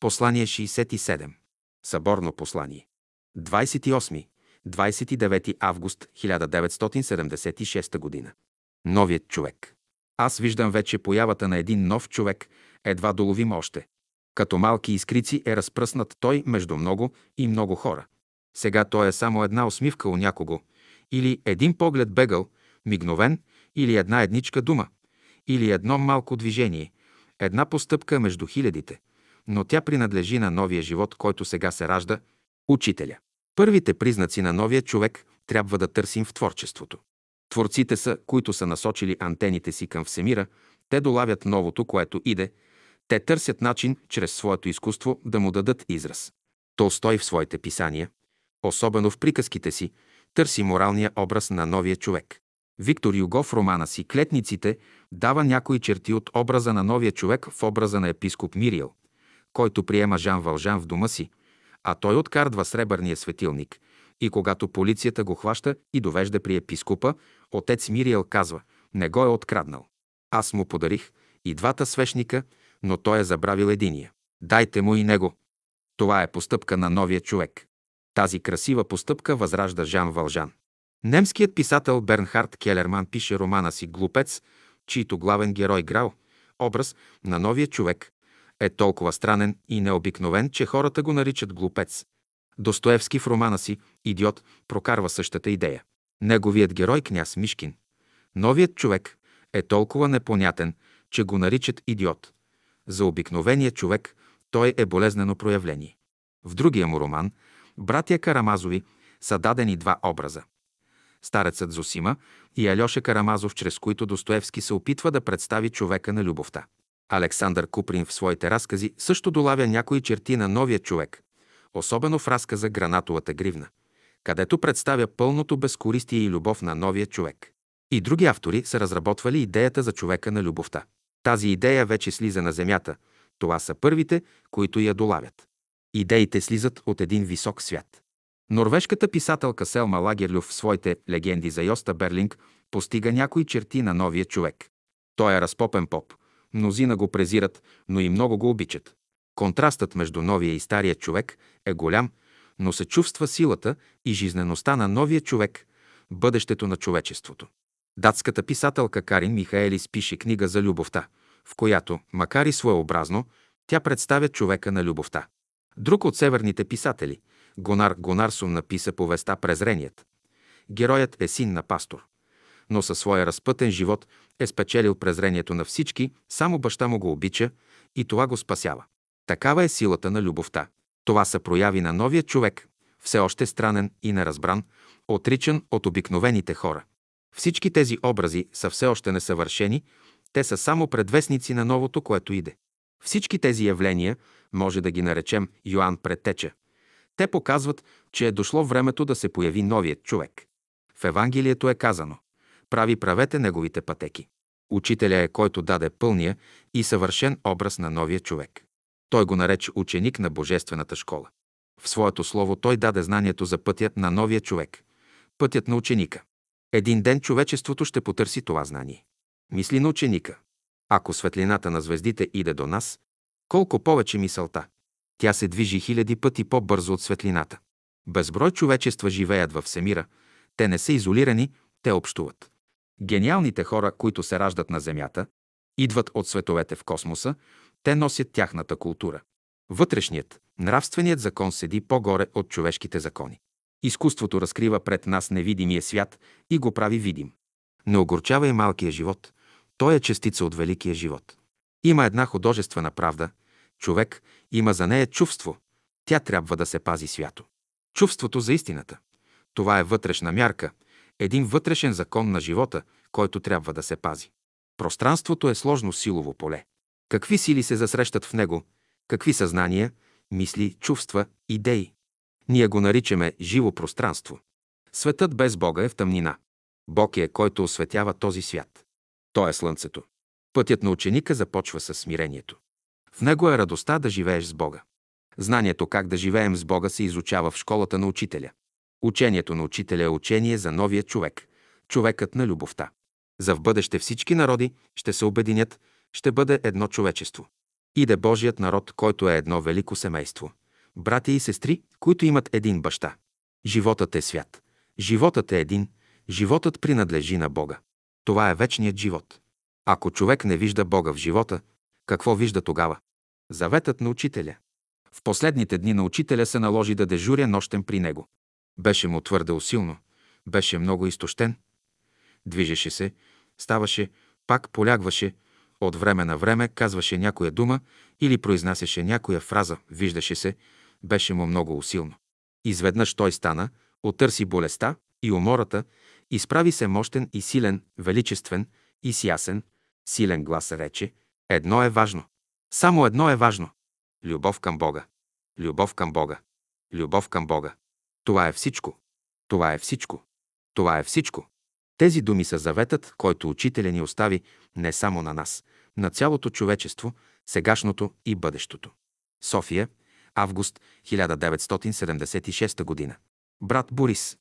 Послание 67. Съборно послание. 28. 29 август 1976 година. Новият човек. Аз виждам вече появата на един нов човек, едва доловим още. Като малки искрици е разпръснат той между много и много хора. Сега той е само една усмивка у някого, или един поглед бегал, мигновен, или една едничка дума, или едно малко движение, една постъпка между хилядите, но тя принадлежи на новия живот, който сега се ражда, учителя. Първите признаци на новия човек трябва да търсим в творчеството. Творците са, които са насочили антените си към Всемира, те долавят новото, което иде, те търсят начин, чрез своето изкуство, да му дадат израз. Толстой в своите писания, особено в приказките си, търси моралния образ на новия човек. Виктор Юго в романа си «Клетниците» дава някои черти от образа на новия човек в образа на епископ Мириел, който приема Жан Вължан в дома си, а той откардва сребърния светилник и когато полицията го хваща и довежда при епископа, отец Мириел казва «Не го е откраднал. Аз му подарих и двата свещника, но той е забравил единия. Дайте му и него. Това е постъпка на новия човек. Тази красива постъпка възражда Жан Вължан. Немският писател Бернхард Келерман пише романа си «Глупец», чийто главен герой Грал, образ на новия човек, е толкова странен и необикновен, че хората го наричат глупец. Достоевски в романа си «Идиот» прокарва същата идея. Неговият герой княз Мишкин. Новият човек е толкова непонятен, че го наричат идиот. За обикновения човек той е болезнено проявление. В другия му роман братя Карамазови са дадени два образа. Старецът Зосима и Алеша Карамазов, чрез които Достоевски се опитва да представи човека на любовта. Александър Куприн в своите разкази също долавя някои черти на новия човек, особено в разказа Гранатовата гривна, където представя пълното безкористие и любов на новия човек. И други автори са разработвали идеята за човека на любовта. Тази идея вече слиза на земята. Това са първите, които я долавят. Идеите слизат от един висок свят. Норвежката писателка Селма Лагерлюв в своите легенди за Йоста Берлинг постига някои черти на новия човек. Той е разпопен поп. Мнозина го презират, но и много го обичат. Контрастът между новия и стария човек е голям, но се чувства силата и жизнеността на новия човек, бъдещето на човечеството. Датската писателка Карин Михаелис пише книга за любовта, в която, макар и своеобразно, тя представя човека на любовта. Друг от северните писатели, Гонар Гонарсон, написа повеста Презреният. Героят е син на пастор. Но със своя разпътен живот е спечелил презрението на всички, само баща му го обича и това го спасява. Такава е силата на любовта. Това са прояви на новия човек, все още странен и неразбран, отричан от обикновените хора. Всички тези образи са все още несъвършени, те са само предвестници на новото, което иде. Всички тези явления може да ги наречем Йоанн Претеча. Те показват, че е дошло времето да се появи новият човек. В Евангелието е казано «Прави правете неговите пътеки». Учителя е който даде пълния и съвършен образ на новия човек. Той го нарече ученик на Божествената школа. В своето слово той даде знанието за пътя на новия човек, пътят на ученика. Един ден човечеството ще потърси това знание. Мисли на ученика. Ако светлината на звездите иде до нас, колко повече мисълта. Тя се движи хиляди пъти по-бързо от светлината. Безброй човечества живеят във всемира. Те не са изолирани, те общуват. Гениалните хора, които се раждат на Земята, идват от световете в космоса, те носят тяхната култура. Вътрешният, нравственият закон седи по-горе от човешките закони. Изкуството разкрива пред нас невидимия свят и го прави видим. Не огорчавай малкия живот. Той е частица от великия живот. Има една художествена правда. Човек има за нея чувство. Тя трябва да се пази свято. Чувството за истината. Това е вътрешна мярка, един вътрешен закон на живота, който трябва да се пази. Пространството е сложно силово поле. Какви сили се засрещат в него? Какви съзнания, мисли, чувства, идеи? Ние го наричаме живо пространство. Светът без Бога е в тъмнина. Бог е, който осветява този свят. Той е Слънцето. Пътят на ученика започва с смирението. В него е радостта да живееш с Бога. Знанието как да живеем с Бога се изучава в школата на учителя. Учението на учителя е учение за новия човек, човекът на любовта. За в бъдеще всички народи ще се обединят, ще бъде едно човечество. Иде Божият народ, който е едно велико семейство. Братя и сестри, които имат един баща. Животът е свят. Животът е един. Животът принадлежи на Бога. Това е вечният живот. Ако човек не вижда Бога в живота, какво вижда тогава? Заветът на учителя. В последните дни на учителя се наложи да дежуря нощем при него. Беше му твърде усилно, беше много изтощен. Движеше се, ставаше, пак полягваше, от време на време казваше някоя дума или произнасяше някоя фраза, виждаше се, беше му много усилно. Изведнъж той стана, отърси болестта и умората, изправи се мощен и силен, величествен и с ясен, силен глас рече, едно е важно. Само едно е важно. Любов към Бога. Любов към Бога. Любов към Бога. Това е всичко. Това е всичко. Това е всичко. Тези думи са заветът, който учителя ни остави не само на нас, на цялото човечество, сегашното и бъдещото. София, август 1976 година. Брат Борис.